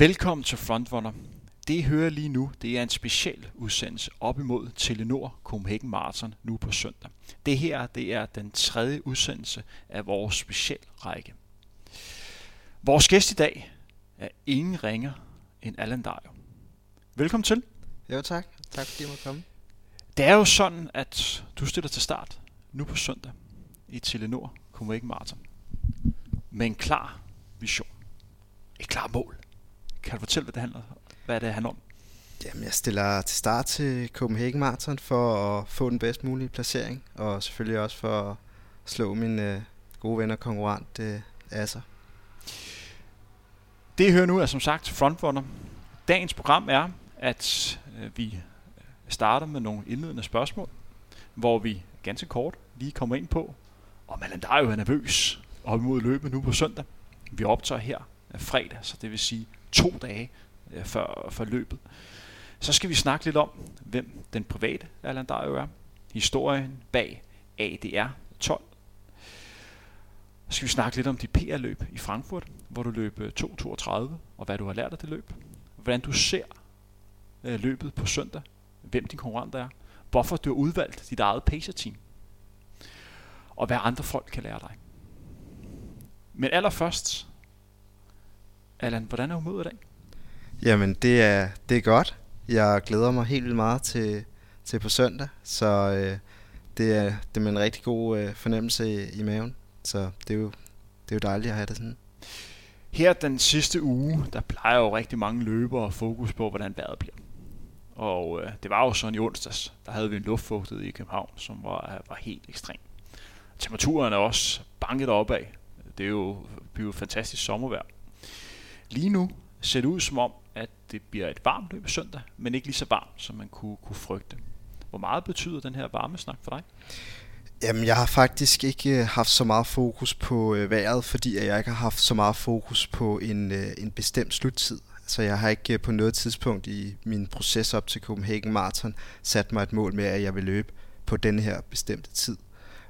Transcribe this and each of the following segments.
Velkommen til Frontrunner. Det I hører lige nu, det er en speciel udsendelse op imod Telenor Copenhagen Marathon nu på søndag. Det her, det er den tredje udsendelse af vores specialrække. Vores gæst i dag er ingen ringer end Allan Dario. Velkommen til. Jo tak. Tak fordi jeg måtte komme. Det er jo sådan, at du stiller til start nu på søndag i Telenor Copenhagen Marathon med en klar vision. Et klart mål. Kan du fortælle, hvad det handler, hvad det handler om? Jamen, jeg stiller til start til Copenhagen Marathon for at få den bedst mulige placering, og selvfølgelig også for at slå min øh, gode ven og konkurrent øh, Asser. Det I hører nu er som sagt Frontrunner. Dagens program er, at øh, vi starter med nogle indledende spørgsmål, hvor vi ganske kort lige kommer ind på, om Alan Dario er nervøs op imod løbet nu på søndag. Vi optager her fredag, så det vil sige to dage øh, før, før løbet. Så skal vi snakke lidt om, hvem den private Allan Dario er, historien bag ADR 12. Så skal vi snakke lidt om dit PR-løb i Frankfurt, hvor du løb øh, 2.32, og hvad du har lært af det løb. Hvordan du ser øh, løbet på søndag, hvem din konkurrent er, hvorfor du har udvalgt dit eget pacer-team, og hvad andre folk kan lære dig. Men allerførst, Allan, hvordan er humøret i dag? Jamen, det er, det er godt. Jeg glæder mig helt vildt meget til, til på søndag, så øh, det, er, det er med en rigtig god øh, fornemmelse i, i maven. Så det er, jo, det er jo dejligt at have det sådan. Her den sidste uge, der plejer jo rigtig mange løbere at fokus på, hvordan vejret bliver. Og øh, det var jo sådan i onsdags, der havde vi en luftfugtighed i København, som var, var helt ekstrem. Temperaturen er også banket opad. Det er jo, det er jo fantastisk sommervejr. Lige nu ser det ud som om, at det bliver et varmt løb søndag, men ikke lige så varmt, som man kunne, kunne frygte. Hvor meget betyder den her varmesnak for dig? Jamen, jeg har faktisk ikke øh, haft så meget fokus på øh, vejret, fordi jeg ikke har haft så meget fokus på en, øh, en bestemt sluttid. Så jeg har ikke øh, på noget tidspunkt i min proces op til Copenhagen Marathon sat mig et mål med, at jeg vil løbe på den her bestemte tid.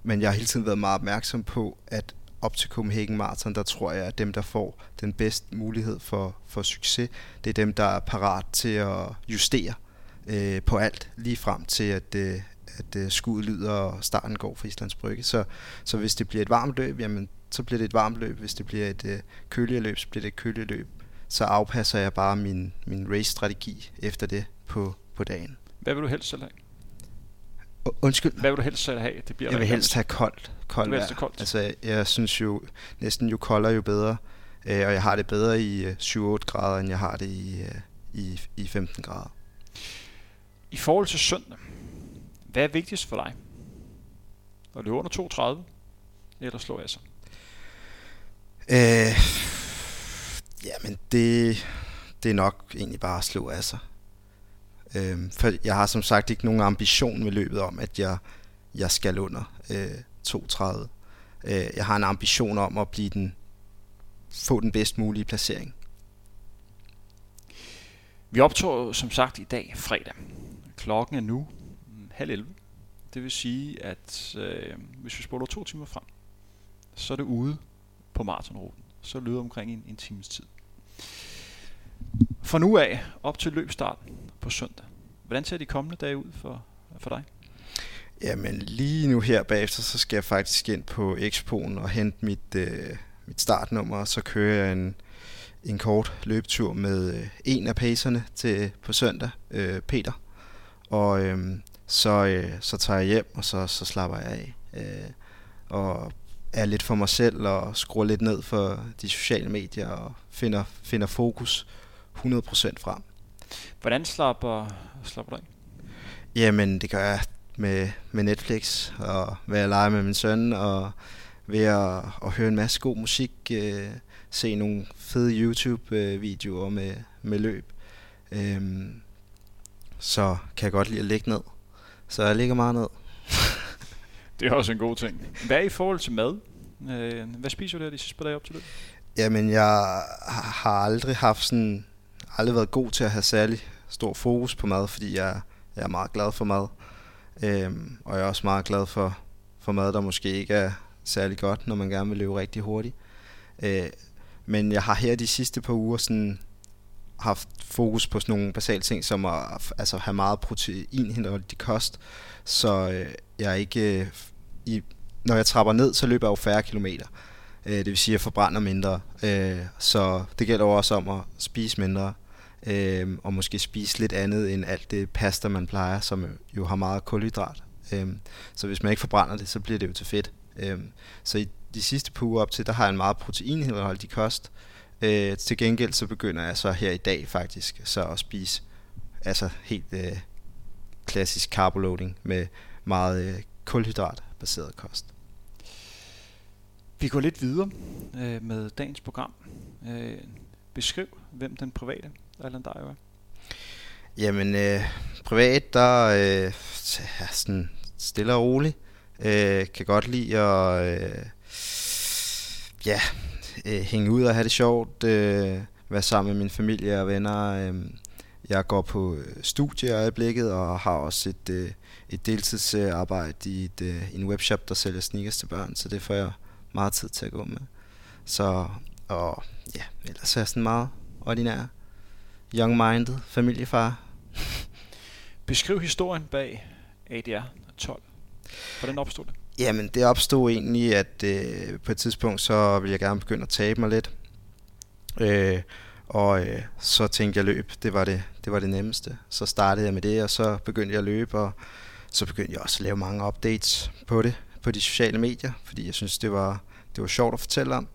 Men jeg har hele tiden været meget opmærksom på, at op til Copenhagen Marathon, der tror jeg, at dem, der får den bedste mulighed for, for succes, det er dem, der er parat til at justere øh, på alt, lige frem til, at, øh, at øh, skuddet lyder og starten går for Islands Brygge. Så, så hvis det bliver et varmt løb, jamen, så bliver det et varmt løb. Hvis det bliver et øh, køligere løb, så bliver det et køligere løb. Så afpasser jeg bare min, min race-strategi efter det på, på dagen. Hvad vil du helst selv have? Undskyld. Hvad vil du helst have? Det bliver jeg vil helst have koldt. koldt, vejr. koldt. Altså, jeg, synes jo, næsten jo koldere, jo bedre. Øh, og jeg har det bedre i øh, 7-8 grader, end jeg har det i, øh, i, i 15 grader. I forhold til søndag, hvad er vigtigst for dig? At løbe under 32, eller slå af sig? Øh, jamen, det, det er nok egentlig bare at slå af sig. Øh, for jeg har som sagt ikke nogen ambition med løbet om, at jeg, jeg skal under øh, 32. Øh, jeg har en ambition om at blive den, få den bedst mulige placering. Vi optog som sagt i dag fredag. Klokken er nu mm, halv 11. Det vil sige, at øh, hvis vi spoler to timer frem, så er det ude på maratonruten. Så lyder omkring en, en times tid. For nu af, op til løbstarten på søndag. Hvordan ser de kommende dage ud for, for dig? Jamen lige nu her bagefter, så skal jeg faktisk ind på Expoen og hente mit, øh, mit startnummer, og så kører jeg en, en kort løbetur med øh, en af pacerne til på søndag, øh, Peter. Og øh, så, øh, så tager jeg hjem, og så, så slapper jeg af. Øh, og er lidt for mig selv og skruer lidt ned for de sociale medier og finder, finder fokus 100% frem. Hvordan slapper, slapper du af? Jamen, det gør jeg med, med Netflix, og ved at lege med min søn, og ved at, at høre en masse god musik, øh, se nogle fede YouTube-videoer med, med løb. Øhm, så kan jeg godt lide at ligge ned. Så jeg ligger meget ned. det er også en god ting. Hvad er i forhold til mad? Øh, hvad spiser du der de sidste par dage op til det? Jamen, jeg har aldrig haft sådan, aldrig været god til at have særlig stor fokus på mad, fordi jeg, jeg er meget glad for mad. Øhm, og jeg er også meget glad for, for mad, der måske ikke er særlig godt, når man gerne vil løbe rigtig hurtigt. Øh, men jeg har her de sidste par uger sådan haft fokus på sådan nogle basale ting, som at altså, have meget proteinindholdig kost, så øh, jeg ikke... Øh, i, når jeg trapper ned, så løber jeg jo færre kilometer. Øh, det vil sige, at jeg forbrænder mindre. Øh, så det gælder jo også om at spise mindre. Øh, og måske spise lidt andet end alt det pasta, man plejer, som jo har meget kulhydrat. Øh, så hvis man ikke forbrænder det, så bliver det jo til fedt. Øh, så i de sidste par uger op til, der har jeg en meget proteinindholdig kost. Øh, til gengæld så begynder jeg så her i dag faktisk så at spise altså helt øh, klassisk carboloading med meget øh, kulhydratbaseret kost. Vi går lidt videre øh, med dagens program. Øh, beskriv, hvem den private Allan Dyer. Jamen, øh, privat, der øh, er sådan stille og roligt. Øh, kan godt lide at øh, ja, øh, hænge ud og have det sjovt. Øh, være sammen med min familie og venner. Øh, jeg går på øh, studie i øjeblikket og har også et, øh, et deltidsarbejde i et, øh, en webshop, der sælger sneakers til børn, så det får jeg meget tid til at gå med. Så, og ja, ellers er jeg sådan meget ordinær, young-minded familiefar. Beskriv historien bag ADR 12. Hvordan opstod det? Jamen, det opstod egentlig, at øh, på et tidspunkt, så ville jeg gerne begynde at tabe mig lidt. Øh, og øh, så tænkte jeg løb, det var det, det var det nemmeste. Så startede jeg med det, og så begyndte jeg at løbe, og så begyndte jeg også at lave mange updates på det, på de sociale medier, fordi jeg synes, det var, det var sjovt at fortælle om.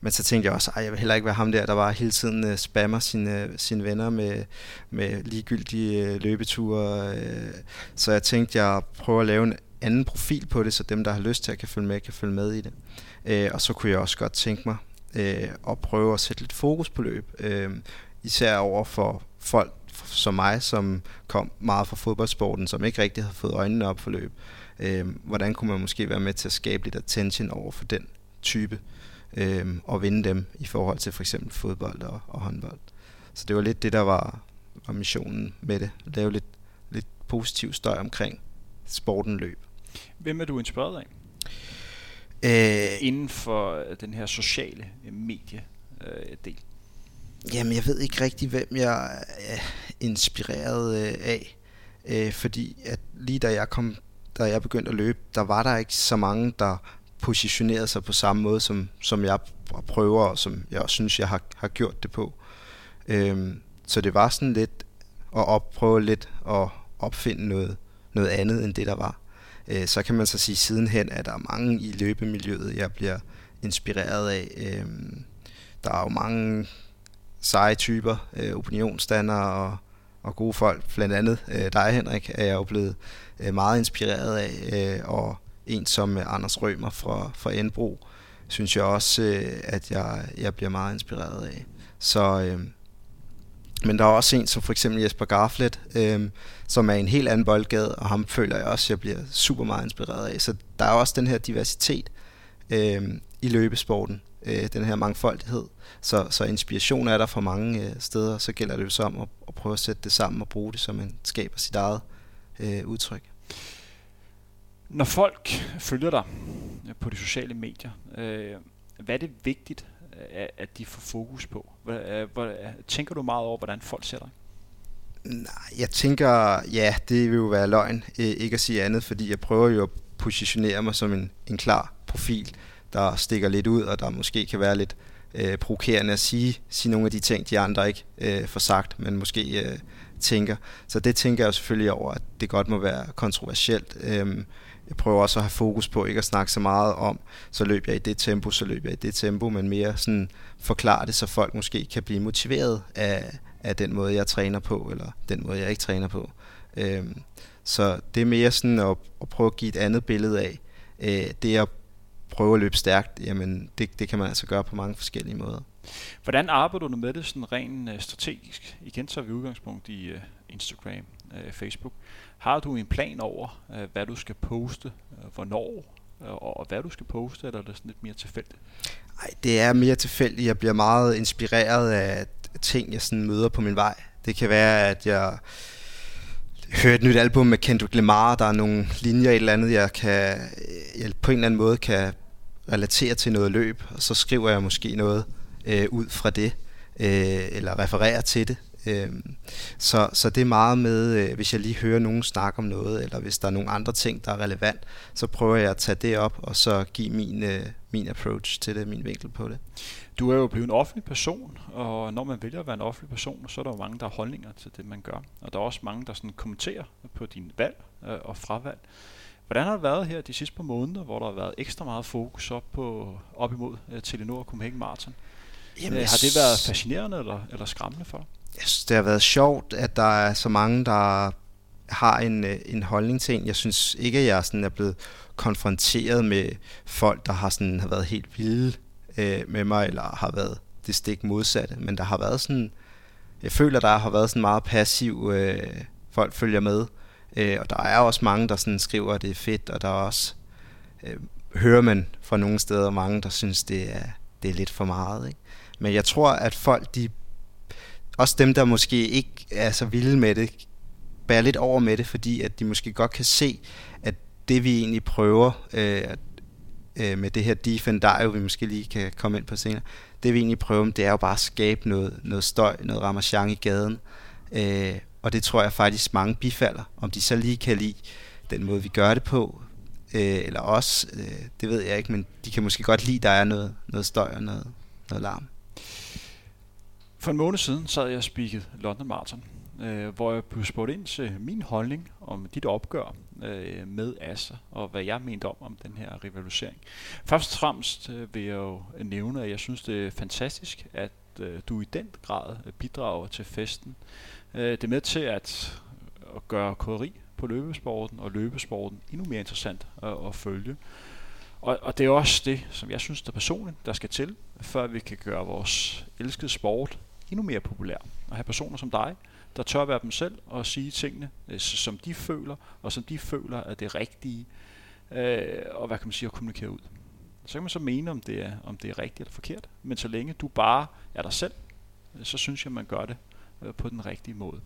Men så tænkte jeg også, at jeg vil heller ikke være ham der, der bare hele tiden uh, spammer sine, sine venner med, med ligegyldige uh, løbeture. Uh, så jeg tænkte, jeg prøver at lave en anden profil på det, så dem, der har lyst til at kan følge med, kan følge med i det. Uh, og så kunne jeg også godt tænke mig uh, at prøve at sætte lidt fokus på løb. Uh, især over for folk som mig, som kom meget fra fodboldsporten, som ikke rigtig havde fået øjnene op for løb. Uh, hvordan kunne man måske være med til at skabe lidt attention over for den type øh, og vinde dem i forhold til for eksempel fodbold og, og håndbold. Så det var lidt det, der var, var missionen med det. Lave lidt, lidt positiv støj omkring sporten løb. Hvem er du inspireret af? Øh, Inden for den her sociale medie øh, del. Jamen, jeg ved ikke rigtig, hvem jeg er inspireret øh, af. Øh, fordi at lige da jeg kom da jeg begyndte at løbe, der var der ikke så mange, der positioneret sig på samme måde, som, som jeg prøver, og som jeg synes, jeg har, har gjort det på. Øhm, så det var sådan lidt at op, prøve lidt at opfinde noget, noget andet end det, der var. Øh, så kan man så sige sidenhen, at der er mange i løbemiljøet, jeg bliver inspireret af. Øhm, der er jo mange seje typer, øh, opinionsdannere og, og gode folk. Blandt andet øh, dig, Henrik, er jeg jo blevet øh, meget inspireret af, øh, og en som øh, Anders Rømer fra, fra Enbro, synes jeg også, øh, at jeg, jeg bliver meget inspireret af. Så, øh, men der er også en som for eksempel Jesper Garflet, øh, som er en helt anden boldgade, og ham føler jeg også, at jeg bliver super meget inspireret af. Så der er også den her diversitet øh, i løbesporten, øh, den her mangfoldighed. Så, så inspiration er der fra mange øh, steder, så gælder det jo så om at, at prøve at sætte det sammen og bruge det, så man skaber sit eget øh, udtryk. Når folk følger dig øh, på de sociale medier, øh, hvad er det vigtigt, øh, at de får fokus på? Hvad, øh, tænker du meget over, hvordan folk ser dig? Nej, jeg tænker, ja, det vil jo være løgn, ikke at sige andet, fordi jeg prøver jo at positionere mig som en, en klar profil, der stikker lidt ud, og der måske kan være lidt øh, provokerende at sige, sige nogle af de ting, de andre ikke øh, får sagt, men måske øh, tænker. Så det tænker jeg selvfølgelig over, at det godt må være kontroversielt. Øh, jeg prøver også at have fokus på ikke at snakke så meget om, så løb jeg i det tempo, så løb jeg i det tempo, men mere sådan forklare det, så folk måske kan blive motiveret af, af den måde, jeg træner på, eller den måde, jeg ikke træner på. Øhm, så det er mere sådan at, at prøve at give et andet billede af. Øh, det at prøve at løbe stærkt, jamen det, det kan man altså gøre på mange forskellige måder. Hvordan arbejder du med det sådan rent øh, strategisk? Igen så vi udgangspunkt i uh, Instagram, øh, Facebook. Har du en plan over, øh, hvad du skal poste, øh, hvornår, øh, og hvad du skal poste, eller er det sådan lidt mere tilfældigt? Nej, det er mere tilfældigt. Jeg bliver meget inspireret af ting, jeg sådan møder på min vej. Det kan være, at jeg hører et nyt album med Kendrick Lamar, der er nogle linjer et eller andet, jeg kan jeg på en eller anden måde kan relatere til noget løb, og så skriver jeg måske noget øh, ud fra det, øh, eller refererer til det. Øhm, så, så det er meget med, øh, hvis jeg lige hører nogen snakke om noget, eller hvis der er nogle andre ting, der er relevant, så prøver jeg at tage det op, og så give min, øh, min approach til det, min vinkel på det. Du er jo blevet en offentlig person, og når man vælger at være en offentlig person, så er der jo mange, der har holdninger til det, man gør. Og der er også mange, der sådan kommenterer på din valg øh, og fravalg. Hvordan har det været her de sidste par måneder, hvor der har været ekstra meget fokus op, på, op imod Telenor Copenhagen Marathon? Jamen, har det været fascinerende eller, eller skræmmende for dig? Jeg synes, det har været sjovt, at der er så mange, der har en, øh, en holdning til en. Jeg synes ikke, at jeg sådan er blevet konfronteret med folk, der har, sådan, har været helt vilde øh, med mig, eller har været det stik modsatte. Men der har været sådan, jeg føler, der har været sådan meget passiv, øh, folk følger med. Øh, og der er også mange, der sådan skriver, at det er fedt, og der er også, øh, hører man fra nogle steder, mange, der synes, det er, det er lidt for meget. Ikke? Men jeg tror, at folk, de, også dem, der måske ikke er så vilde med det, bærer lidt over med det, fordi at de måske godt kan se, at det vi egentlig prøver øh, øh, med det her Defendario, vi måske lige kan komme ind på senere, det vi egentlig prøver, det er jo bare at skabe noget, noget støj, noget ramachan i gaden. Øh, og det tror jeg faktisk mange bifalder. Om de så lige kan lide den måde, vi gør det på, øh, eller også, øh, det ved jeg ikke, men de kan måske godt lide, at der er noget, noget støj og noget, noget larm. For en måned siden sad jeg og spikket London Marathon, øh, hvor jeg blev spurgt ind til min holdning om dit opgør øh, med Asser, og hvad jeg mente om, om den her rivalisering. Først og fremmest øh, vil jeg jo nævne, at jeg synes, det er fantastisk, at øh, du i den grad bidrager til festen. Øh, det er med til at, at gøre koderi på løbesporten og løbesporten endnu mere interessant at, at følge. Og, og det er også det, som jeg synes, der personligt, der skal til, før vi kan gøre vores elskede sport endnu mere populær. Og have personer som dig, der tør være dem selv og sige tingene, øh, som de føler, og som de føler er det rigtige, øh, og hvad kan man sige, at kommunikere ud. Så kan man så mene, om det, er, om det er rigtigt eller forkert, men så længe du bare er dig selv, øh, så synes jeg, man gør det øh, på den rigtige måde.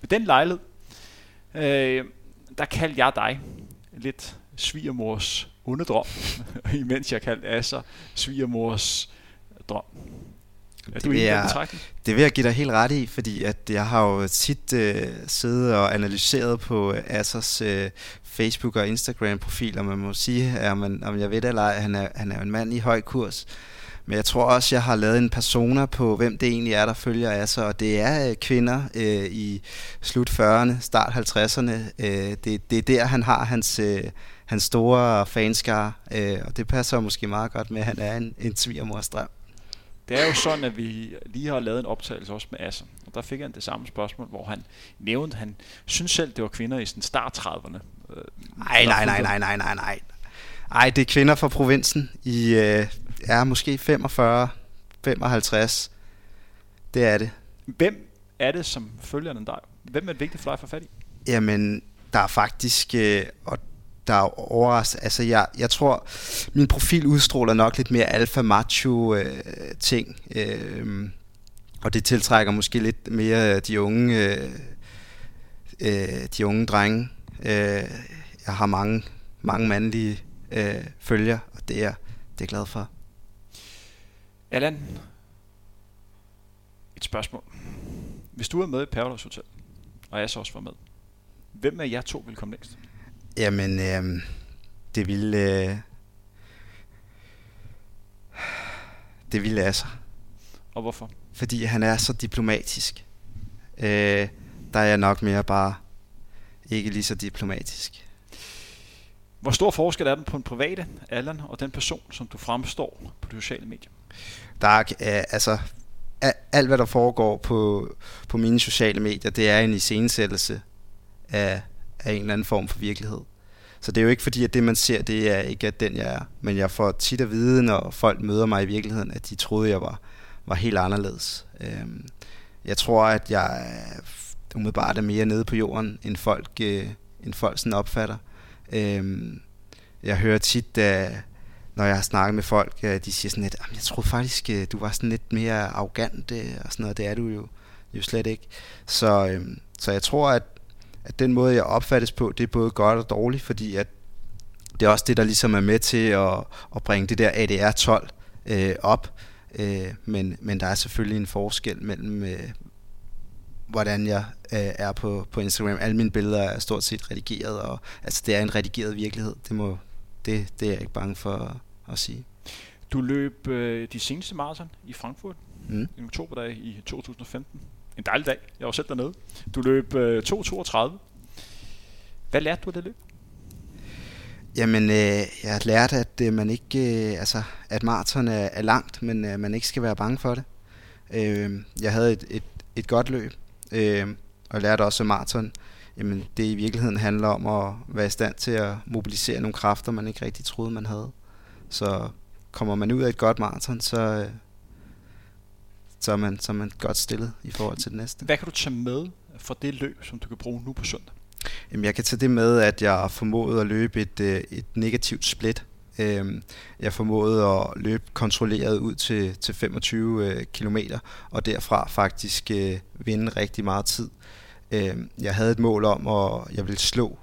Med den lejlighed, øh, der kaldte jeg dig lidt svigermors underdrøm, imens jeg kaldte Asser svigermors drøm. Er det, vil jeg, det vil jeg give dig helt ret i, fordi at jeg har jo tit øh, siddet og analyseret på Assers øh, Facebook- og Instagram-profiler. Man må sige, at man, om jeg ved det eller ej, han er, han er en mand i høj kurs. Men jeg tror også, jeg har lavet en persona på, hvem det egentlig er, der følger Asser, og det er øh, kvinder øh, i slut 40'erne, start 50'erne. Øh, det, det er der, han har hans, øh, hans store fanskare, øh, og det passer måske meget godt med, at han er en, en svigermorstrøm. Det er jo sådan, at vi lige har lavet en optagelse også med Asser, og der fik han det samme spørgsmål, hvor han nævnte, han synes selv, det var kvinder i sådan start 30'erne. Nej, nej, nej, nej, nej, nej, nej. Ej, det er kvinder fra provinsen i, øh, er måske 45, 55. Det er det. Hvem er det, som følger den dig? Hvem er det vigtigt for dig at få fat i? Jamen, der er faktisk, øh, og der er. Altså, jeg, jeg tror, min profil udstråler nok lidt mere alfa macho øh, ting. Øh, og det tiltrækker måske lidt mere øh, de unge, øh, øh, de unge drenge. Øh, jeg har mange, mange mandlige øh, følger, og det er, det er glad for. Allan, et spørgsmål. Hvis du er med i Paradise Hotel, og jeg så også var med, hvem af jer to vil komme længst? Jamen, øh, det ville... Øh, det ville Asser. Og hvorfor? Fordi han er så diplomatisk. Øh, der er jeg nok mere bare ikke lige så diplomatisk. Hvor stor forskel er den på en private Allan og den person, som du fremstår på de sociale medier? Der er, øh, altså, alt hvad der foregår på, på mine sociale medier, det er en iscenesættelse af, af en eller anden form for virkelighed. Så det er jo ikke fordi, at det man ser, det er ikke at den jeg er. Men jeg får tit at vide, når folk møder mig i virkeligheden, at de troede, jeg var, var helt anderledes. Øhm, jeg tror, at jeg umiddelbart er mere nede på jorden, end folk, øh, end folk sådan opfatter. Øhm, jeg hører tit, at når jeg har snakket med folk, de siger sådan lidt, jeg troede faktisk, øh, du var sådan lidt mere arrogant øh, og sådan noget. Det er du jo, jo slet ikke. Så, øhm, så jeg tror, at, at den måde, jeg opfattes på, det er både godt og dårligt, fordi at det er også det, der ligesom er med til at, at bringe det der ADR-12 øh, op. Øh, men, men der er selvfølgelig en forskel mellem, øh, hvordan jeg øh, er på, på Instagram. Alle mine billeder er stort set redigeret, og altså, det er en redigeret virkelighed. Det, må, det, det er jeg ikke bange for at, sige. Du løb øh, de seneste maraton i Frankfurt Mm. en oktoberdag i 2015. En dejlig dag. Jeg var selv dernede. Du løb øh, 2.32. Hvad lærte du af det løb? Jamen, øh, jeg har lært, at øh, man ikke, øh, altså, at maraton er, er langt, men øh, man ikke skal være bange for det. Øh, jeg havde et, et, et godt løb, øh, og lærte også maraton. Jamen, det i virkeligheden handler om at være i stand til at mobilisere nogle kræfter, man ikke rigtig troede, man havde. Så kommer man ud af et godt maraton, så, øh, så, er man, så er man godt stillet i forhold til det næste. Hvad kan du tage med fra det løb, som du kan bruge nu på søndag? Jamen, jeg kan tage det med, at jeg formåede at løbe et, øh, et negativt split. Øhm, Jeg formåede at løbe kontrolleret ud til, til 25 øh, km, og derfra faktisk øh, vinde rigtig meget tid. Øhm, Jeg havde et mål om, at jeg ville slå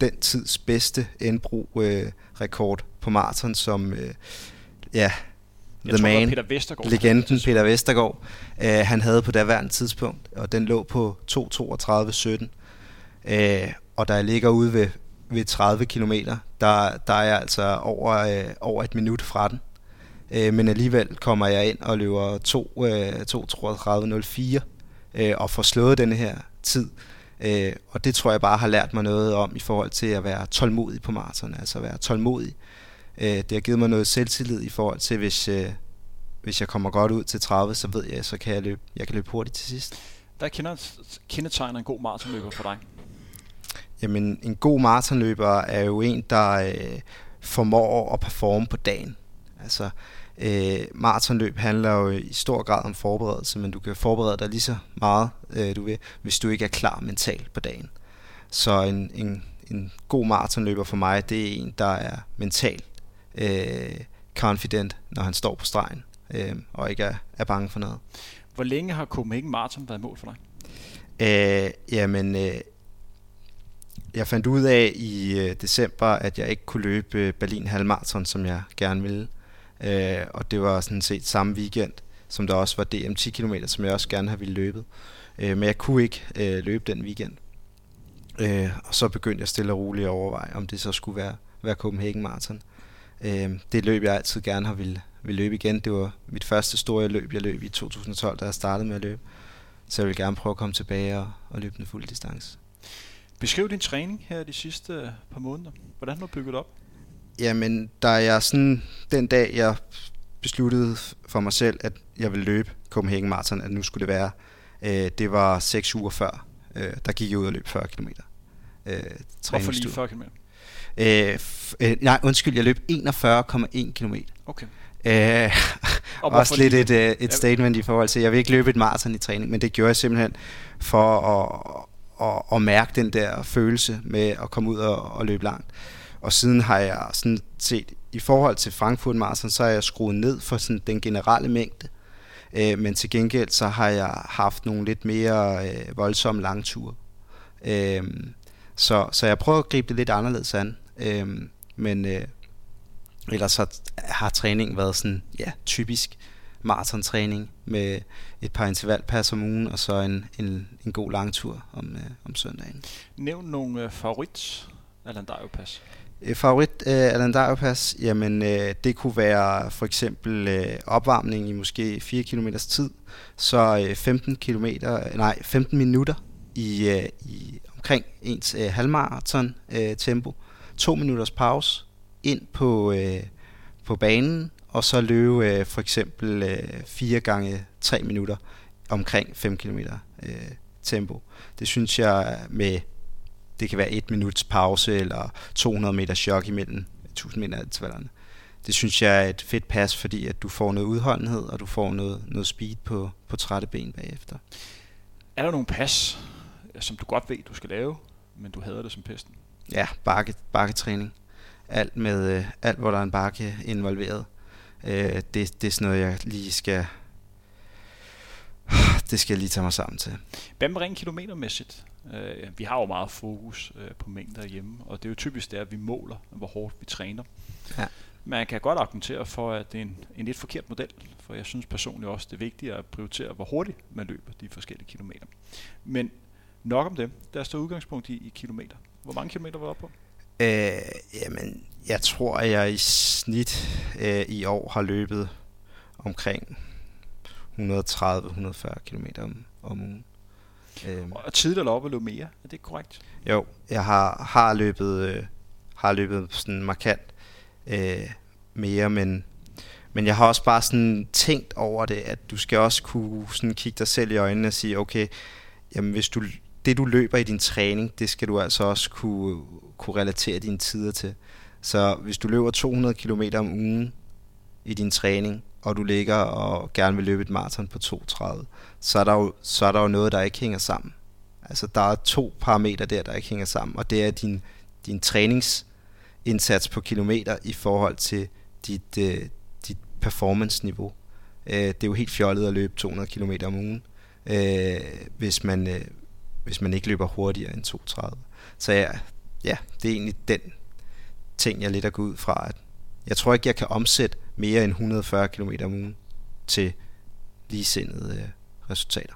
den tids bedste indbrug-rekord på maraton, som ja, Jeg The tror, Man, Peter Vestergaard. legenden Peter Vestergaard, øh, han havde på daværende tidspunkt, og den lå på 2.32.17. Øh, og jeg ligger ude ved, ved 30 km, der, der er jeg altså over, øh, over et minut fra den. Øh, men alligevel kommer jeg ind og løber 2, øh, 2.33.04 øh, og får slået denne her tid. Øh, og det tror jeg bare har lært mig noget om i forhold til at være tålmodig på maraton, altså at være tålmodig. Øh, det har givet mig noget selvtillid i forhold til, hvis, øh, hvis jeg kommer godt ud til 30, så ved jeg, så kan jeg løbe, jeg kan løbe hurtigt til sidst. Der kender, kendetegner en god maratonløber for dig. Jamen, en god maratonløber er jo en, der øh, formår at performe på dagen. Altså, øh, maratonløb handler jo i stor grad om forberedelse, men du kan forberede dig lige så meget, øh, du vil, hvis du ikke er klar mentalt på dagen. Så en, en, en god maratonløber for mig, det er en, der er mentalt øh, confident, når han står på stregen, øh, og ikke er, er bange for noget. Hvor længe har Copenhagen Marathon været mål for dig? Øh, jamen, øh, jeg fandt ud af i øh, december, at jeg ikke kunne løbe øh, Berlin Halvmarathon, som jeg gerne ville. Øh, og det var sådan set samme weekend, som der også var DM 10 km, som jeg også gerne havde ville løbet. Øh, men jeg kunne ikke øh, løbe den weekend. Øh, og så begyndte jeg stille og roligt at overveje, om det så skulle være, være Copenhagen Marathon. Øh, det et løb, jeg altid gerne har ville, ville løbe igen. Det var mit første store løb, jeg løb i 2012, da jeg startede med at løbe. Så jeg vil gerne prøve at komme tilbage og, og løbe den fulde distance. Beskriv din træning her de sidste øh, par måneder. Hvordan har du bygget op? Jamen, da jeg sådan, den dag jeg besluttede for mig selv, at jeg ville løbe Copenhagen Marathon, at nu skulle det være, øh, det var 6 uger før, øh, der gik jeg ud og løb 40 km. Øh, Hvorfor lige træningsstue. 40 km? Øh, øh, nej, undskyld, jeg løb 41,1 km. Okay. Øh, Og også lidt et, øh, et statement i forhold til, jeg vil ikke løbe et maraton i træning, men det gjorde jeg simpelthen for at, at, at mærke den der følelse med at komme ud og, og løbe langt. Og siden har jeg sådan set, i forhold til Frankfurt Marathon, så har jeg skruet ned for sådan den generelle mængde. Øh, men til gengæld så har jeg haft nogle lidt mere øh, voldsomme langture. Øh, så, så jeg prøver at gribe det lidt anderledes an. Øh, men øh, ellers har, har træningen været sådan, ja, typisk maratontræning med et par intervallpas om ugen, og så en, en, en god langtur om, øh, om søndagen. Nævn nogle øh, favorit Alan pas. Øh, Favorit øh, Alan Pas, jamen øh, det kunne være for eksempel øh, opvarmning i måske 4 km tid, så øh, 15 km, nej 15 minutter i, øh, i omkring ens øh, halvmarathon øh, tempo, to minutters pause ind på øh, på banen og så løbe øh, for eksempel øh, 4 gange 3 minutter omkring 5 km øh, tempo. Det synes jeg med det kan være et minuts pause eller 200 meter chok imellem 1000 meter intervallerne. Det synes jeg er et fedt pas, fordi at du får noget udholdenhed, og du får noget, noget speed på, på trætte ben bagefter. Er der nogle pas, som du godt ved, du skal lave, men du hader det som pesten? Ja, bakke, bakketræning. Alt, med, øh, alt, hvor der er en bakke involveret. Øh, det, det er sådan noget, jeg lige skal... Det skal jeg lige tage mig sammen til. Hvad med rent kilometermæssigt? Øh, vi har jo meget fokus øh, på mængder hjemme, og det er jo typisk det, at vi måler, hvor hårdt vi træner. Ja. Man kan godt argumentere for, at det er en, en lidt forkert model, for jeg synes personligt også, det er vigtigt at prioritere, hvor hurtigt man løber de forskellige kilometer. Men nok om det. Der står udgangspunkt i, i kilometer. Hvor mange kilometer var du oppe på? Øh, jamen, jeg tror, at jeg i snit øh, i år har løbet omkring 130-140 km om, om ugen. Øhm. Og tidligere og løb mere, er det korrekt? Jo, jeg har, har løbet øh, har løbet sådan markant øh, mere, men, men jeg har også bare sådan tænkt over det, at du skal også kunne sådan kigge dig selv i øjnene og sige, okay, jamen hvis du, det du løber i din træning, det skal du altså også kunne, kunne relatere dine tider til. Så hvis du løber 200 km om ugen i din træning, og du ligger og gerne vil løbe et maraton på 2.30, så er, der jo, så er der jo noget, der ikke hænger sammen. Altså der er to parametre der, der ikke hænger sammen, og det er din, din træningsindsats på kilometer i forhold til dit, øh, dit performance-niveau. Øh, det er jo helt fjollet at løbe 200 km om ugen, øh, hvis, man, øh, hvis man ikke løber hurtigere end 2.30. Så ja, ja, det er egentlig den ting, jeg lidt er gået ud fra, at jeg tror ikke, jeg kan omsætte mere end 140 km om ugen til ligesindede øh, resultater.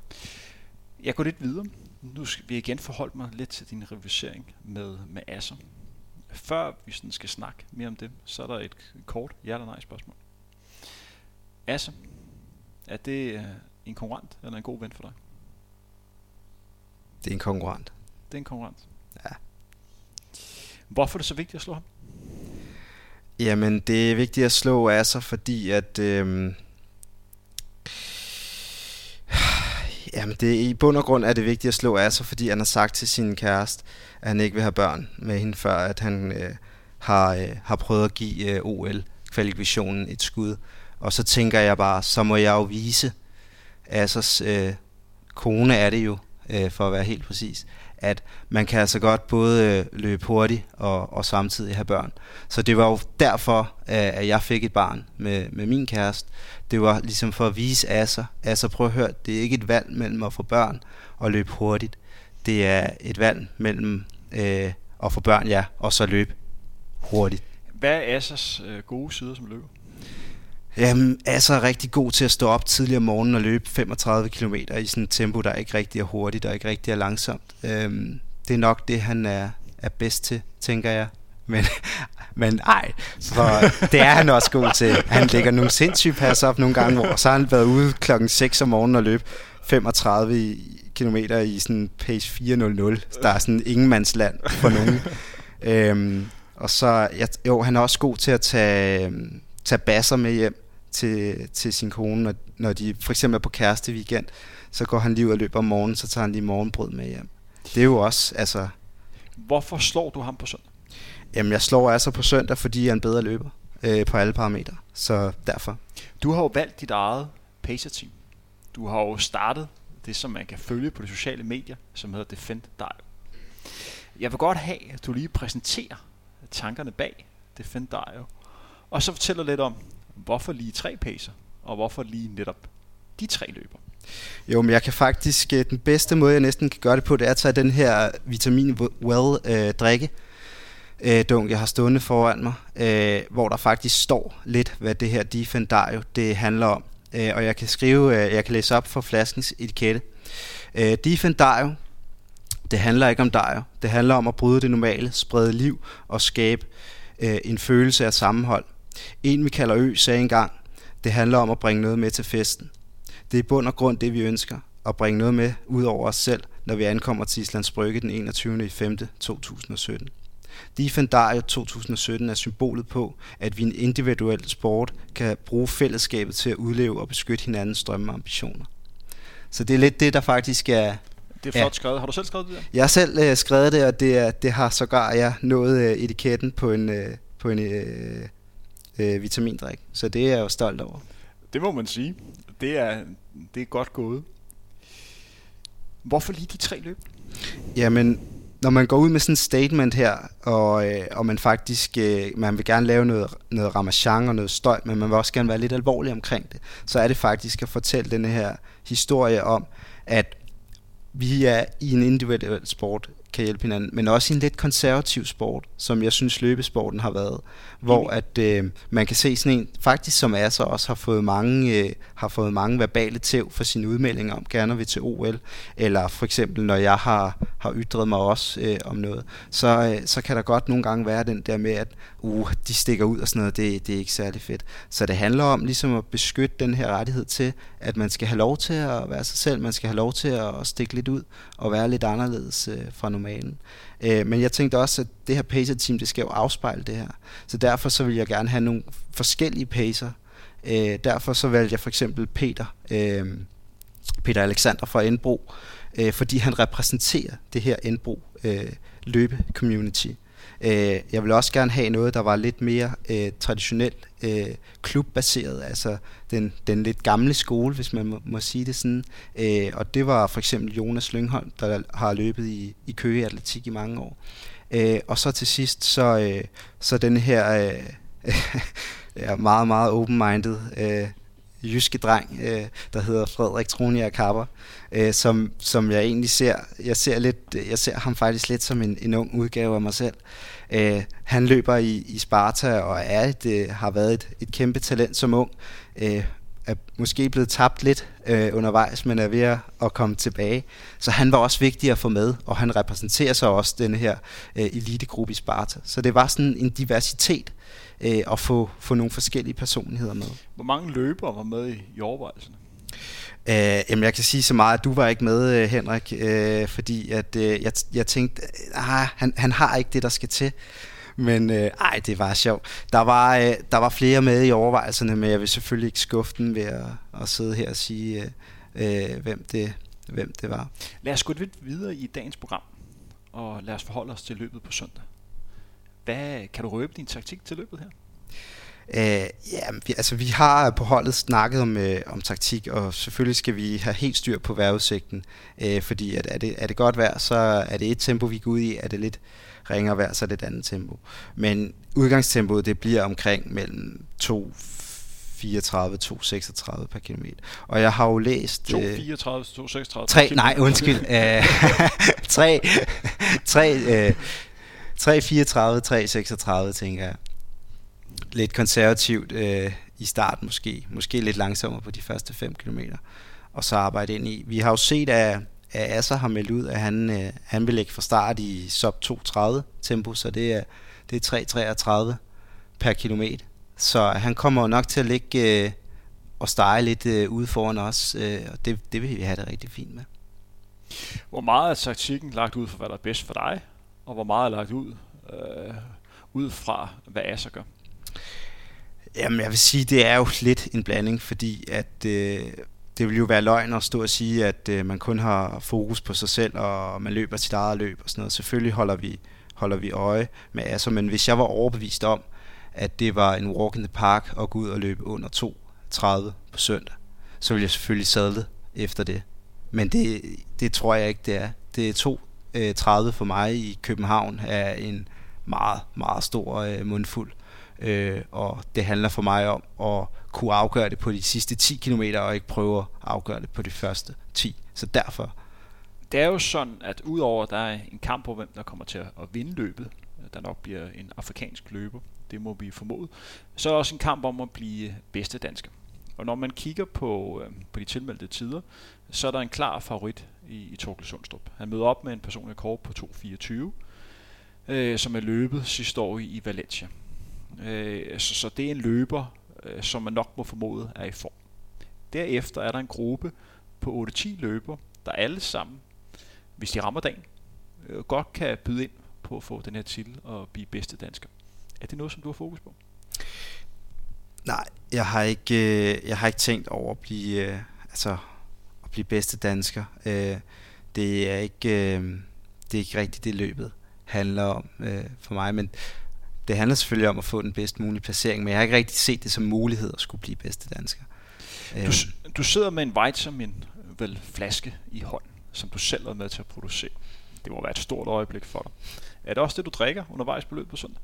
Jeg går lidt videre. Nu skal vi igen forholde mig lidt til din revisering med, med Asser. Før vi sådan skal snakke mere om det, så er der et kort ja eller nej spørgsmål. Asser, er det øh, en konkurrent eller en god ven for dig? Det er en konkurrent. Det er en konkurrent? Ja. Hvorfor er det så vigtigt at slå ham? Jamen, det er vigtigt at slå Asser, fordi at... Øhm, jamen, det, i bund og grund er det vigtigt at slå Asser, fordi han har sagt til sin kæreste, at han ikke vil have børn med hende, før at han øh, har, øh, har prøvet at give øh, OL-kvalifikationen et skud. Og så tænker jeg bare, så må jeg jo vise, Assers øh, kone er det jo, øh, for at være helt præcis, at man kan altså godt både øh, løbe hurtigt og, og samtidig have børn. Så det var jo derfor, øh, at jeg fik et barn med, med min kæreste. Det var ligesom for at vise Asser, altså prøv at høre, det er ikke et valg mellem at få børn og løbe hurtigt. Det er et valg mellem øh, at få børn, ja, og så løbe hurtigt. Hvad er Assers øh, gode sider som løber? Jamen, altså, er så rigtig god til at stå op tidligere om morgenen og løbe 35 km i sådan et tempo, der ikke rigtig er hurtigt og ikke rigtig er langsomt. Øhm, det er nok det, han er, er bedst til, tænker jeg. Men, men ej, for det er han også god til. Han lægger nogle sindssyge pas op nogle gange, hvor så har han været ude klokken 6 om morgenen og løbe 35 km i sådan pace 400. Der er sådan ingenmandsland for nogen. øhm, og så, jeg, jo, han er også god til at tage, øhm, tage basser med hjem til, til sin kone, når, når de for eksempel er på kæreste weekend, så går han lige ud og løber om morgenen, så tager han lige morgenbrød med hjem. Det er jo også, altså... Hvorfor slår du ham på søndag? Jamen, jeg slår altså på søndag, fordi jeg er en bedre løber øh, på alle parametre, så derfor. Du har jo valgt dit eget pacer-team. Du har jo startet det, som man kan følge på de sociale medier, som hedder Defend Dive. Jeg vil godt have, at du lige præsenterer tankerne bag Defend Dive, og så fortæller lidt om, hvorfor lige tre pacer, og hvorfor lige netop de tre løber? Jo, men jeg kan faktisk, øh, den bedste måde, jeg næsten kan gøre det på, det er at tage den her vitamin well øh, drikke, øh, dunk, jeg har stående foran mig, øh, hvor der faktisk står lidt, hvad det her Defendario det handler om. Øh, og jeg kan skrive, øh, jeg kan læse op for flaskens etikette. Øh, Defendario, det handler ikke om dig. Det handler om at bryde det normale, sprede liv og skabe øh, en følelse af sammenhold. En Michael Ø sagde engang, det handler om at bringe noget med til festen. Det er i bund og grund det, vi ønsker, at bringe noget med ud over os selv, når vi ankommer til Islands Brygge den 21. 5. 2017. Defendario 2017 er symbolet på, at vi i en individuel sport kan bruge fællesskabet til at udleve og beskytte hinandens drømme og ambitioner. Så det er lidt det, der faktisk er... Det er flot ja. skrevet. Har du selv skrevet det der? Jeg har selv øh, skrevet det, og det, er, det har sågar jeg nået øh, etiketten på en, øh, på en øh, øh, vitamindrik. Så det er jeg jo stolt over. Det må man sige. Det er, det er godt gået. Hvorfor lige de tre løb? Jamen, når man går ud med sådan en statement her, og, øh, og man faktisk øh, man vil gerne lave noget, noget ramachan og noget støj, men man vil også gerne være lidt alvorlig omkring det, så er det faktisk at fortælle denne her historie om, at vi er i en individuel sport kan hjælpe hinanden, men også i en lidt konservativ sport, som jeg synes løbesporten har været, hvor at øh, man kan se sådan en, faktisk som er så også har fået mange, øh, har fået mange verbale tæv for sine udmeldinger om gerne vil til OL, eller for eksempel når jeg har, har ytret mig også øh, om noget, så, øh, så kan der godt nogle gange være den der med, at uh, de stikker ud og sådan noget, det, det er ikke særlig fedt. Så det handler om ligesom at beskytte den her rettighed til, at man skal have lov til at være sig selv, man skal have lov til at stikke lidt ud og være lidt anderledes øh, fra normalen. Øh, men jeg tænkte også, at det her pacer-team, det skal jo afspejle det her. Så derfor så vil jeg gerne have nogle forskellige pacer. Øh, derfor så valgte jeg for eksempel Peter, øh, Peter Alexander fra Indbro, øh, fordi han repræsenterer det her Indbro øh, løbe-community. Øh, jeg vil også gerne have noget, der var lidt mere øh, traditionelt øh, klubbaseret, altså den, den lidt gamle skole, hvis man må, må sige det sådan. Øh, og det var for eksempel Jonas Lyngholm, der har løbet i, i Køge Atletik i mange år. Øh, og så til sidst, så, øh, så den her øh, meget, meget open-minded øh, jyske dreng, øh, der hedder Frederik Tronia Kapper, øh, som, som jeg egentlig ser, jeg ser lidt, jeg ser ham faktisk lidt som en, en ung udgave af mig selv. Øh, han løber i, i Sparta og er et, øh, har været et, et kæmpe talent som ung. Øh, er måske blevet tabt lidt øh, undervejs, men er ved at komme tilbage. Så han var også vigtig at få med, og han repræsenterer så også den her øh, elitegruppe i Sparta. Så det var sådan en diversitet øh, at få, få nogle forskellige personligheder med. Hvor mange løbere var med i, i overvejelserne? Øh, jamen jeg kan sige så meget, at du var ikke med, øh, Henrik, øh, fordi at øh, jeg, jeg tænkte, ah, han, han har ikke det, der skal til. Men øh, ej, det var sjovt. Der var, øh, der var flere med i overvejelserne, men jeg vil selvfølgelig ikke skuffe den ved at, at sidde her og sige, øh, øh, hvem, det, hvem det var. Lad os gå lidt videre i dagens program, og lad os forholde os til løbet på søndag. Hvad, kan du røbe din taktik til løbet her? Øh, ja, vi, altså vi har på holdet snakket om, øh, om taktik, og selvfølgelig skal vi have helt styr på vejrudsigten, øh, fordi at, er, det, er det godt vejr, så er det et tempo, vi går ud i, er det lidt ringere vejr, så er det et andet tempo. Men udgangstempoet, det bliver omkring mellem 2 34, 236 per kilometer. Og jeg har jo læst... 234, 236 3, nej, undskyld. 3, 3, 3, 34, 3, 36, tænker jeg lidt konservativt øh, i starten måske. Måske lidt langsommere på de første 5 km. Og så arbejde ind i. Vi har jo set, at, at Asser har meldt ud, at han, øh, han vil lægge fra start i sub 230 tempo, så det er, det er 3,33 per kilometer. Så han kommer nok til at ligge øh, og stege lidt øh, ude foran os, øh, og det, det vil vi have det rigtig fint med. Hvor meget er taktikken lagt ud for, hvad der er bedst for dig, og hvor meget er lagt ud, øh, ud fra, hvad Asser gør? Jamen, jeg vil sige, det er jo lidt en blanding, fordi at øh, det vil jo være løgn at stå og sige, at øh, man kun har fokus på sig selv, og man løber sit eget løb og sådan noget. Selvfølgelig holder vi, holder vi øje med Asser, men hvis jeg var overbevist om, at det var en walk in the park at gå ud og løbe under 2.30 på søndag, så ville jeg selvfølgelig sadle efter det. Men det, det tror jeg ikke, det er. Det er to Øh, 2.30 for mig i København er en meget, meget stor øh, mundfuld øh, og det handler for mig om at kunne afgøre det på de sidste 10 km, og ikke prøve at afgøre det på de første 10. Så derfor. Det er jo sådan, at udover at der er en kamp på, hvem der kommer til at vinde løbet, der nok bliver en afrikansk løber, det må vi formode, så er der også en kamp om at blive bedste dansker. Og når man kigger på, øh, på de tilmeldte tider, så er der en klar favorit i, i Torkel Sundstrup. Han møder op med en personlig kort på 2.24, øh, som er løbet sidste år i, i Valencia. Øh, så, så det er en løber, øh, som man nok må formode er i form. Derefter er der en gruppe på 8-10 løber, der alle sammen, hvis de rammer dagen, øh, godt kan byde ind på at få den her titel og blive bedste dansker. Er det noget, som du har fokus på? Nej, jeg har ikke, øh, jeg har ikke tænkt over at blive, øh, altså, blive bedste dansker. Øh, det er ikke, øh, det er ikke rigtigt det løbet handler om øh, for mig, men det handler selvfølgelig om at få den bedst mulige placering, men jeg har ikke rigtig set det som mulighed at skulle blive bedste dansker. Du, øhm. du sidder med en vitamin vel flaske i hånden, som du selv er med til at producere. Det må være et stort øjeblik for dig. Er det også det, du drikker undervejs på løbet på søndag?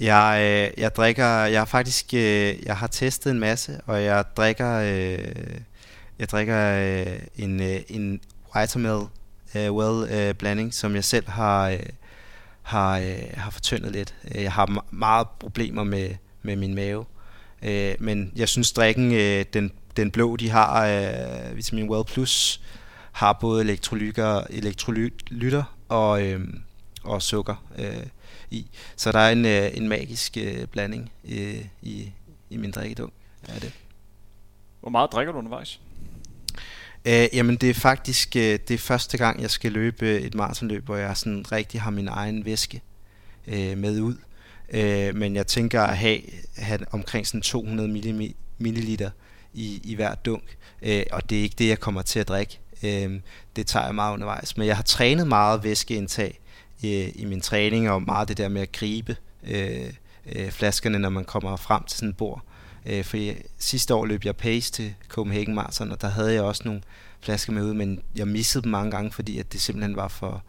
Jeg, øh, jeg drikker, jeg har faktisk, øh, jeg har testet en masse, og jeg drikker, øh, jeg drikker øh, en, øh, en Vitamil øh, well øh, blanding, som jeg selv har, øh, har, øh, har fortyndet lidt. Øh, jeg har meget problemer med, med min mave. Øh, men jeg synes, drikken, øh, den, den blå, de har, øh, Vitamin Well Plus, har både elektrolytter, elektrolytter og, øh, og sukker øh, i. Så der er en, øh, en magisk øh, blanding øh, i, i min drikkedunk. Ja, det. Hvor meget drikker du undervejs? Øh, jamen det er faktisk øh, det er første gang, jeg skal løbe øh, et maratonløb, hvor jeg sådan rigtig har min egen væske øh, med ud. Øh, men jeg tænker at have, have omkring sådan 200 ml i, i hver dunk, øh, og det er ikke det, jeg kommer til at drikke. Øh, det tager jeg meget undervejs. Men jeg har trænet meget væskeindtag øh, i min træning, og meget det der med at gribe øh, øh, flaskerne, når man kommer frem til sådan et bord. Øh, for sidste år løb jeg pace til Copenhagen Marathon, og der havde jeg også nogle flasker med ud, men jeg missede dem mange gange, fordi at det simpelthen var for,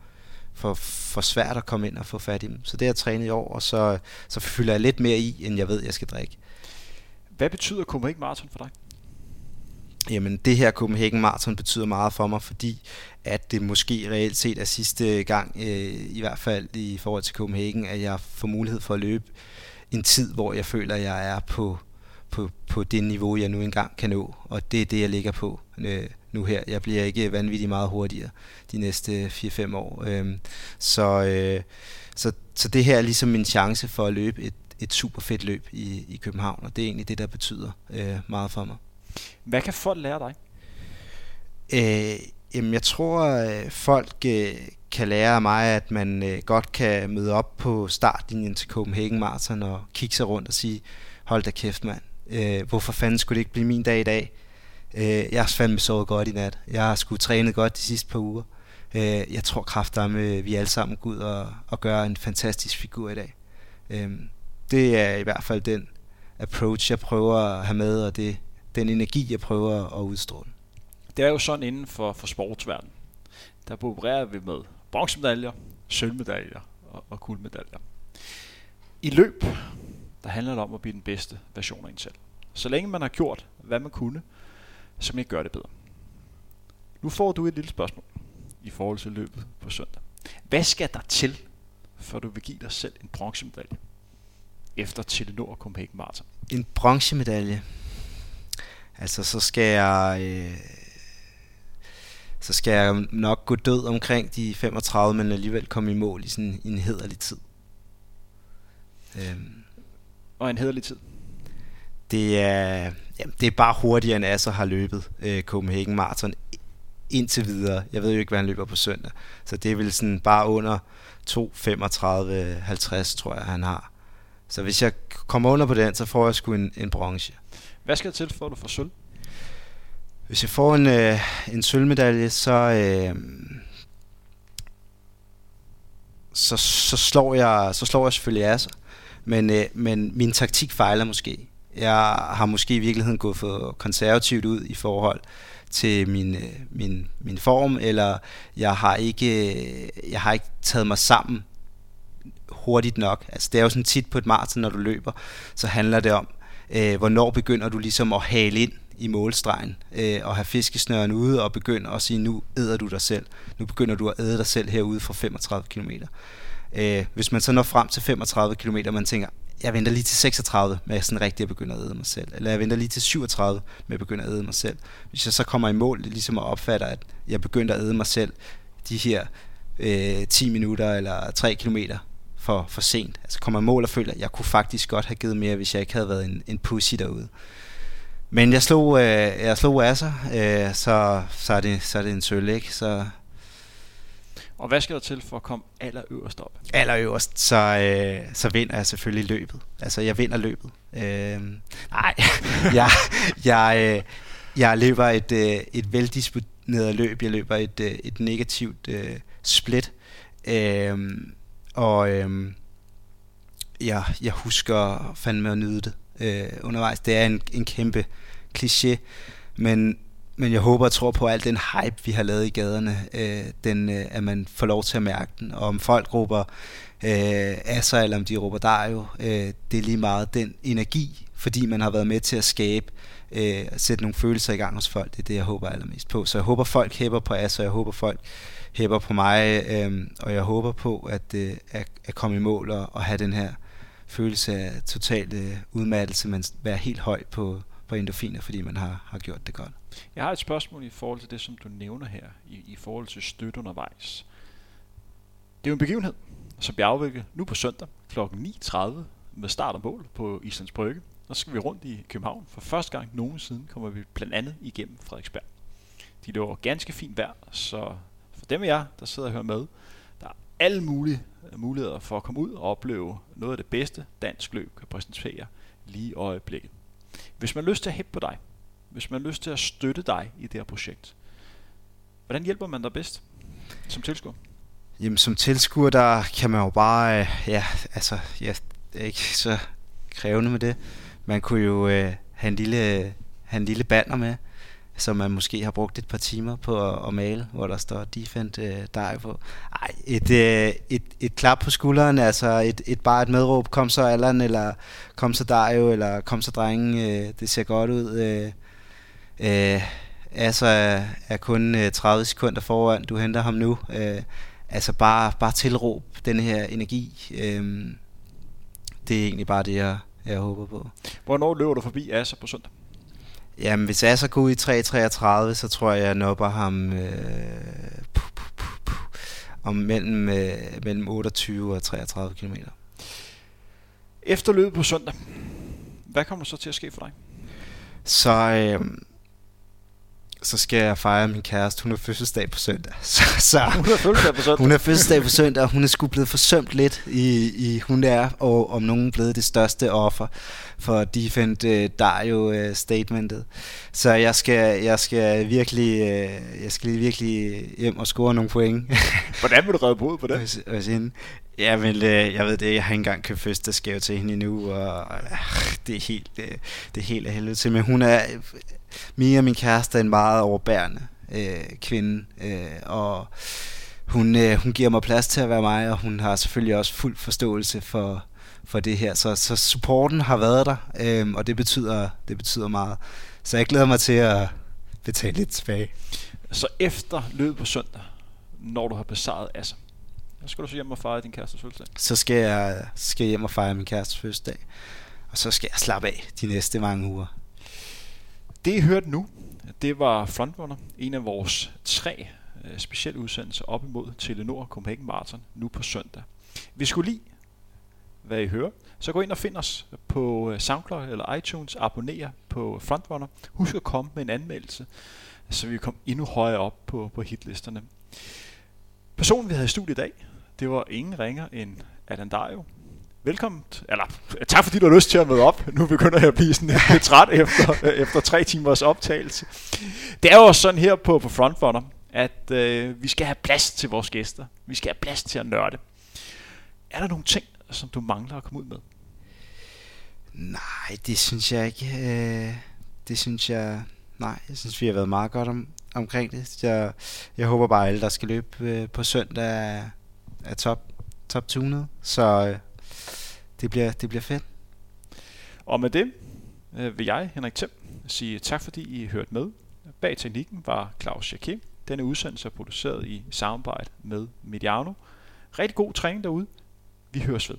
for, for svært at komme ind og få fat i dem. Så det har jeg trænet i år, og så, så fylder jeg lidt mere i, end jeg ved, jeg skal drikke. Hvad betyder Copenhagen Marathon for dig? Jamen det her Copenhagen Marathon betyder meget for mig, fordi at det måske reelt set er sidste gang, øh, i hvert fald i forhold til Copenhagen, at jeg får mulighed for at løbe en tid, hvor jeg føler, at jeg er på, på, på det niveau, jeg nu engang kan nå. Og det er det, jeg ligger på øh, nu her. Jeg bliver ikke vanvittigt meget hurtigere de næste 4-5 år. Øh, så, øh, så, så det her er ligesom min chance for at løbe et, et super fedt løb i, i København, og det er egentlig det, der betyder øh, meget for mig. Hvad kan folk lære dig? Øh, jamen, jeg tror, at folk øh, kan lære af mig, at man øh, godt kan møde op på startlinjen til Copenhagen Marathon og kigge sig rundt og sige, hold da kæft mand, øh, hvorfor fanden skulle det ikke blive min dag i dag? Øh, jeg har fandme sovet godt i nat. Jeg har sgu trænet godt de sidste par uger. Øh, jeg tror kraftedeme, vi alle sammen går ud og, og gør en fantastisk figur i dag. Øh, det er i hvert fald den approach, jeg prøver at have med, og det, den energi, jeg prøver at udstråle. Det er jo sådan inden for, for sportsverdenen. Der opererer vi med bronzemedaljer, sølvmedaljer og, og guldmedaljer. I løb, der handler det om at blive den bedste version af en selv. Så længe man har gjort, hvad man kunne, så kan man gøre det bedre. Nu får du et lille spørgsmål i forhold til løbet på søndag. Hvad skal der til, for du vil give dig selv en bronzemedalje efter Telenor Copenhagen Marathon? En bronzemedalje? Altså, så skal jeg... Øh, så skal jeg nok gå død omkring de 35, men alligevel komme i mål i sådan en hederlig tid. Øhm. Og en hederlig tid? Det er, jamen, det er bare hurtigere end Asser har løbet øh, Copenhagen Marathon indtil videre. Jeg ved jo ikke, hvad han løber på søndag. Så det er vel sådan bare under 2.35-50, tror jeg, han har. Så hvis jeg kommer under på den, så får jeg sgu en, en bronze. Hvad skal der til, for at du får sølv? Hvis jeg får en, øh, en sølvmedalje, så, øh, så, så, slår jeg, så slår jeg selvfølgelig Asser. Men, øh, men min taktik fejler måske. Jeg har måske i virkeligheden gået for konservativt ud i forhold til min, øh, min, min form, eller jeg har ikke, øh, jeg har ikke taget mig sammen hurtigt nok. Altså det er jo sådan tit på et maraton, når du løber, så handler det om, øh, hvornår begynder du ligesom at hale ind i målstregen øh, og have fiskesnøren ude og begynde at sige, nu æder du dig selv. Nu begynder du at æde dig selv herude fra 35 km. Øh, hvis man så når frem til 35 km, man tænker, jeg venter lige til 36 med sådan rigtig at begynde at æde mig selv. Eller jeg venter lige til 37 med at begynde at æde mig selv. Hvis jeg så kommer i mål, ligesom at opfatte, at jeg begyndte at æde mig selv de her øh, 10 minutter eller 3 km for, for sent. Altså kommer i mål og føler, at jeg kunne faktisk godt have givet mere, hvis jeg ikke havde været en, en pussy derude. Men jeg slog, øh, jeg slog Asser, øh, så, så, er det, så er det en sølv, ikke? Så, og hvad skal der til for at komme allerøverst op? Allerøverst, så, øh, så vinder jeg selvfølgelig løbet. Altså, jeg vinder løbet. Øh, nej, jeg, jeg, øh, jeg løber et, øh, et veldisponeret løb. Jeg løber et, øh, et negativt øh, split. Øh, og øh, jeg, jeg husker fandme at nyde det øh, undervejs. Det er en, en kæmpe kliché, men men jeg håber og tror på, at al den hype, vi har lavet i gaderne, øh, den, øh, at man får lov til at mærke den. Og om folk råber øh, Asser, eller om de råber Dario, øh, det er lige meget den energi, fordi man har været med til at skabe, øh, sætte nogle følelser i gang hos folk. Det er det, jeg håber allermest på. Så jeg håber, folk hæpper på Asser, jeg håber, folk hæpper på mig, øh, og jeg håber på at, øh, at, at komme i mål og, og have den her følelse af total øh, udmattelse, men være helt høj på, på endorfiner, fordi man har, har gjort det godt. Jeg har et spørgsmål i forhold til det, som du nævner her, i, i forhold til støtte undervejs. Det er jo en begivenhed, som bliver afviklet nu på søndag kl. 9.30 med start og mål på Islands Brygge. Så skal vi rundt i København. For første gang nogensinde kommer vi blandt andet igennem Frederiksberg. De lover ganske fint vejr, så for dem af jer, der sidder og hører med, der er alle mulige øh, muligheder for at komme ud og opleve noget af det bedste, dansk løb kan præsentere lige i øjeblikket. Hvis man har lyst til at hæppe på dig, hvis man har lyst til at støtte dig i det her projekt, hvordan hjælper man dig bedst som tilskuer? Jamen som tilskuer, der kan man jo bare, øh, ja, altså, ja, det er ikke så krævende med det. Man kunne jo øh, have, en lille, øh, have en lille banner med, som man måske har brugt et par timer på at, at male, hvor der står Defend øh, dig på. Ej, et, øh, et, et klap på skulderen, altså et, et bare et medråb, kom så Allan, eller kom så Dario, eller kom så drengen, øh, det ser godt ud. Øh, øh, altså er, er kun øh, 30 sekunder foran, du henter ham nu. Øh, altså bare, bare tilråb den her energi. Øh, det er egentlig bare det, jeg, jeg håber på. Hvornår løber du forbi Asser på søndag? Jamen, hvis Asser går ud i 3.33, så tror jeg, jeg nopper ham øh, puh, puh, puh, puh, om mellem, øh, mellem 28 og 33 km. Efter løbet på søndag, hvad kommer så til at ske for dig? Så, øh, så skal jeg fejre min kæreste. Hun har fødselsdag på søndag. Så, så Hun har fødselsdag på søndag. hun har fødselsdag på søndag. Hun er sgu blevet forsømt lidt i, i hun er, og om nogen blevet det største offer for Defend uh, Dario uh, statementet. Så jeg skal, jeg skal virkelig, uh, jeg skal virkelig hjem og score nogle point. Hvordan vil du redde bod på det? hos, hos hende. Ja, men øh, jeg ved det, jeg har ikke engang købt fødselsdagsgave til hende endnu, og øh, det er helt, øh, det er helt af helvede til. Men hun er, Mia, min kæreste, er en meget overbærende øh, kvinde, øh, og hun, øh, hun giver mig plads til at være mig, og hun har selvfølgelig også fuld forståelse for, for det her. Så, så supporten har været der, øh, og det betyder, det betyder meget. Så jeg glæder mig til at betale lidt tilbage. Så efter løbet på søndag, når du har besejret Asser, så skal du så hjem og fejre din kærestes fødselsdag. Så skal jeg, skal jeg hjem og fejre min kærestes fødselsdag. Og så skal jeg slappe af de næste mange uger. Det I hørte nu, det var Frontrunner, en af vores tre øh, specielle udsendelser op imod Telenor Copenhagen Marathon nu på søndag. Hvis skulle lide, hvad I hører, så gå ind og find os på øh, SoundCloud eller iTunes, abonner på Frontrunner. Husk at komme med en anmeldelse, så vi kommer endnu højere op på, på hitlisterne. Personen, vi havde i studiet i dag, det var ingen ringer end Allan Dario. Velkommen, eller tak fordi du har lyst til at møde op. Nu begynder jeg at blive sådan lidt træt efter, øh, efter tre timers optagelse. Det er jo også sådan her på, på Frontrunner, at øh, vi skal have plads til vores gæster. Vi skal have plads til at nørde. Er der nogle ting, som du mangler at komme ud med? Nej, det synes jeg ikke. Øh, det synes jeg... Nej, jeg synes, vi har været meget godt om, omkring det. Jeg, jeg håber bare, at alle, der skal løbe øh, på søndag, er, er top, top tunet. Så øh, det, bliver, det bliver fedt. Og med det øh, vil jeg, Henrik Thiem, sige tak fordi I hørte med. Bag teknikken var Claus Jacquet. Denne udsendelse er produceret i samarbejde med Mediano. Rigtig god træning derude. Vi høres ved.